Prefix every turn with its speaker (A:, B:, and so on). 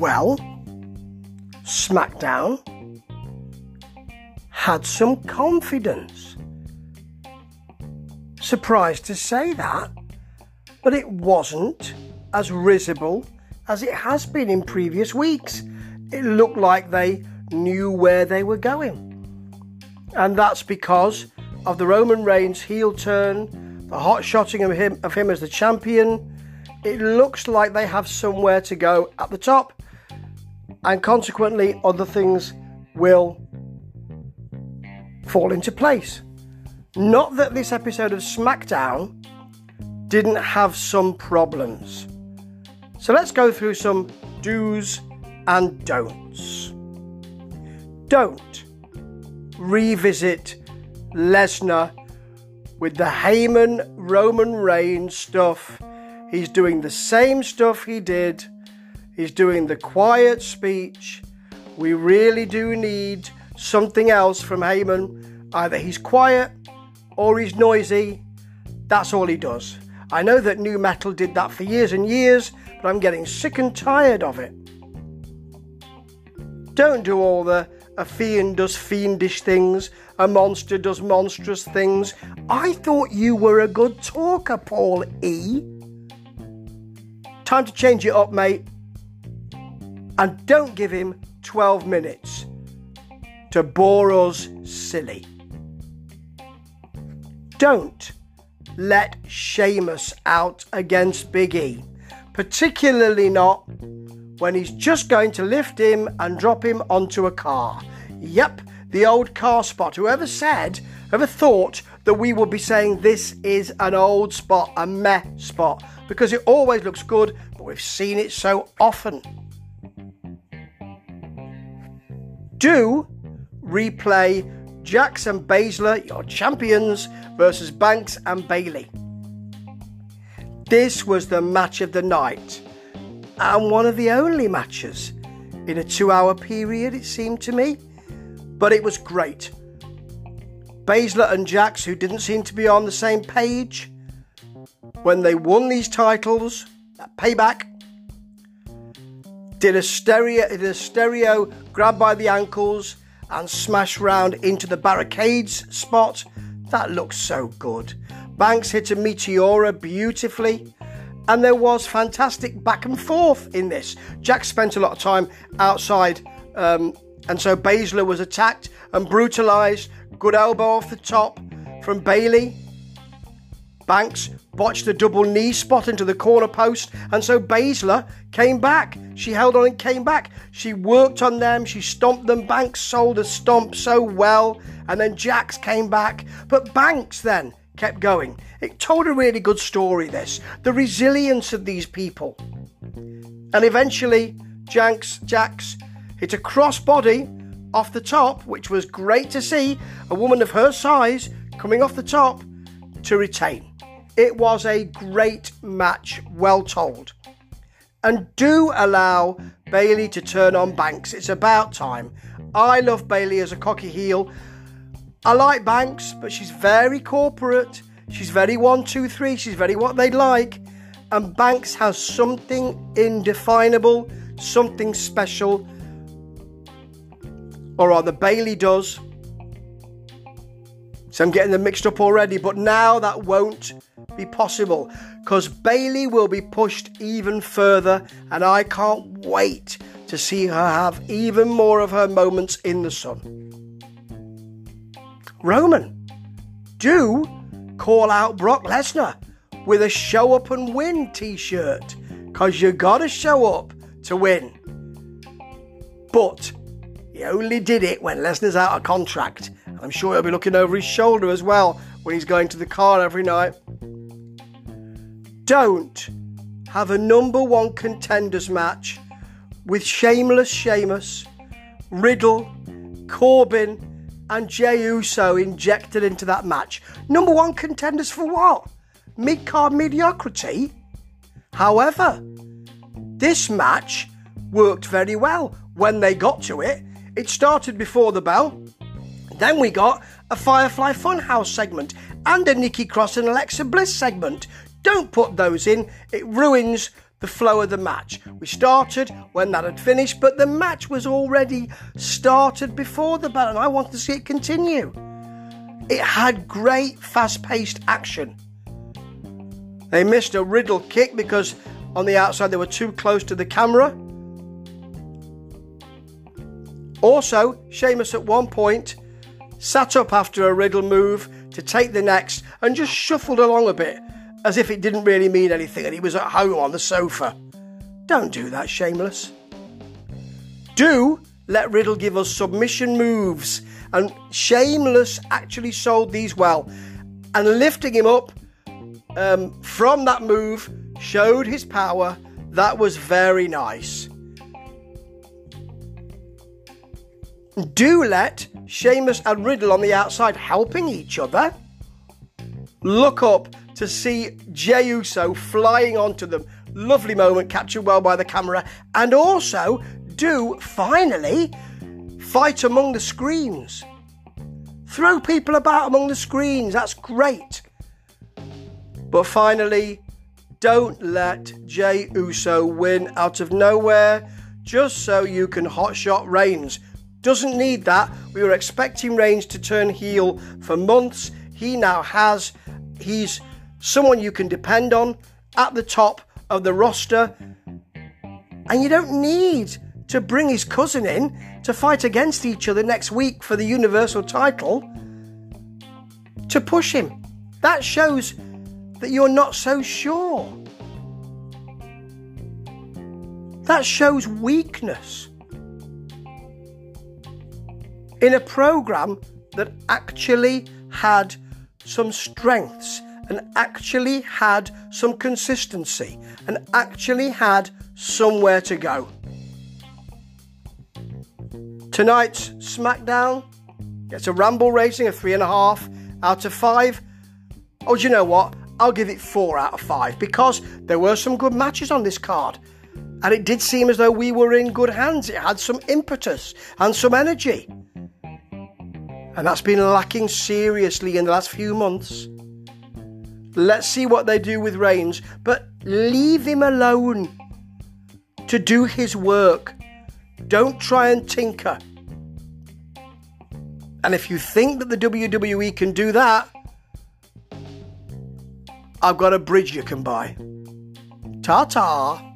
A: Well, SmackDown had some confidence. Surprised to say that, but it wasn't as risible as it has been in previous weeks. It looked like they knew where they were going. And that's because of the Roman Reigns heel turn, the hot shotting of him, of him as the champion. It looks like they have somewhere to go at the top, and consequently, other things will fall into place. Not that this episode of SmackDown didn't have some problems. So let's go through some do's and don'ts. Don't revisit Lesnar with the Heyman Roman Reigns stuff. He's doing the same stuff he did. He's doing the quiet speech. We really do need something else from Heyman. Either he's quiet or he's noisy. That's all he does. I know that new metal did that for years and years, but I'm getting sick and tired of it. Don't do all the a fiend does fiendish things, a monster does monstrous things. I thought you were a good talker, Paul E. Time to change it up, mate. And don't give him 12 minutes to bore us silly. Don't let Sheamus out against Big E, particularly not when he's just going to lift him and drop him onto a car. Yep, the old car spot. Whoever said, whoever thought that we would be saying this is an old spot, a meh spot, because it always looks good, but we've seen it so often. Do replay Jax and Baszler, your champions, versus Banks and Bayley. This was the match of the night and one of the only matches in a two hour period, it seemed to me. But it was great. Baszler and Jax, who didn't seem to be on the same page, when they won these titles, that payback, did a stereo, did a stereo grab by the ankles and smash round into the barricades spot. That looked so good. Banks hit a Meteora beautifully and there was fantastic back and forth in this. Jax spent a lot of time outside, um, and so Baszler was attacked and brutalised. Good elbow off the top from Bayley. Banks botched a double knee spot into the corner post, and so Baszler came back. She held on and came back. She worked on them, she stomped them. Banks sold a stomp so well, and then Jax came back. But Banks then kept going. It told a really good story, this. The resilience of these people. And eventually, Jax, Jax hit a crossbody off the top, which was great to see. A woman of her size coming off the top to retain. It was a great match, well told. And do allow Bayley to turn on Banks. It's about time. I love Bayley as a cocky heel. I like Banks, but she's very corporate. She's very one, two, three. She's very what they'd like. And Banks has something indefinable, something special. Or rather, Bayley does. So I'm getting them mixed up already, but now that won't be possible because Bayley will be pushed even further, and I can't wait to see her have even more of her moments in the sun. Roman, do call out Brock Lesnar with a show up and win t shirt because you gotta show up to win. But he only did it when Lesnar's out of contract. I'm sure he'll be looking over his shoulder as well when he's going to the car every night. Don't have a number one contenders match with Shameless Sheamus, Riddle, Corbin, and Jey Uso injected into that match. Number one contenders for what? Mid card mediocrity? However, this match worked very well when they got to it. It started before the bell. Then we got a Firefly Funhouse segment and a Nikki Cross and Alexa Bliss segment. Don't put those in, it ruins the flow of the match. We started when that had finished, but the match was already started before the bell, and I wanted to see it continue. It had great fast paced action. They missed a Riddle kick because on the outside they were too close to the camera. Also, Sheamus at one point sat up after a Riddle move to take the next and just shuffled along a bit as if it didn't really mean anything and he was at home on the sofa. Don't do that, Shameless. Do let Riddle give us submission moves. And Shameless actually sold these well. And lifting him up um, from that move showed his power. That was very nice. Do let Sheamus and Riddle on the outside helping each other. Look up to see Jey Uso flying onto them. Lovely moment, captured well by the camera. And also, do finally fight among the screens. Throw people about among the screens, that's great. But finally, don't let Jey Uso win out of nowhere just so you can hotshot Reigns. Doesn't need that. We were expecting Reigns to turn heel for months. He now has. He's someone you can depend on at the top of the roster. And you don't need to bring his cousin in to fight against each other next week for the Universal title to push him. That shows that you're not so sure. That shows weakness. In a program that actually had some strengths and actually had some consistency and actually had somewhere to go. Tonight's SmackDown gets a Ramble rating of three and a half out of five. Oh, do you know what? I'll give it four out of five because there were some good matches on this card. And it did seem as though we were in good hands. It had some impetus and some energy. And that's been lacking seriously in the last few months. Let's see what they do with Reigns, but leave him alone to do his work. Don't try and tinker. And if you think that the WWE can do that, I've got a bridge you can buy. Ta ta.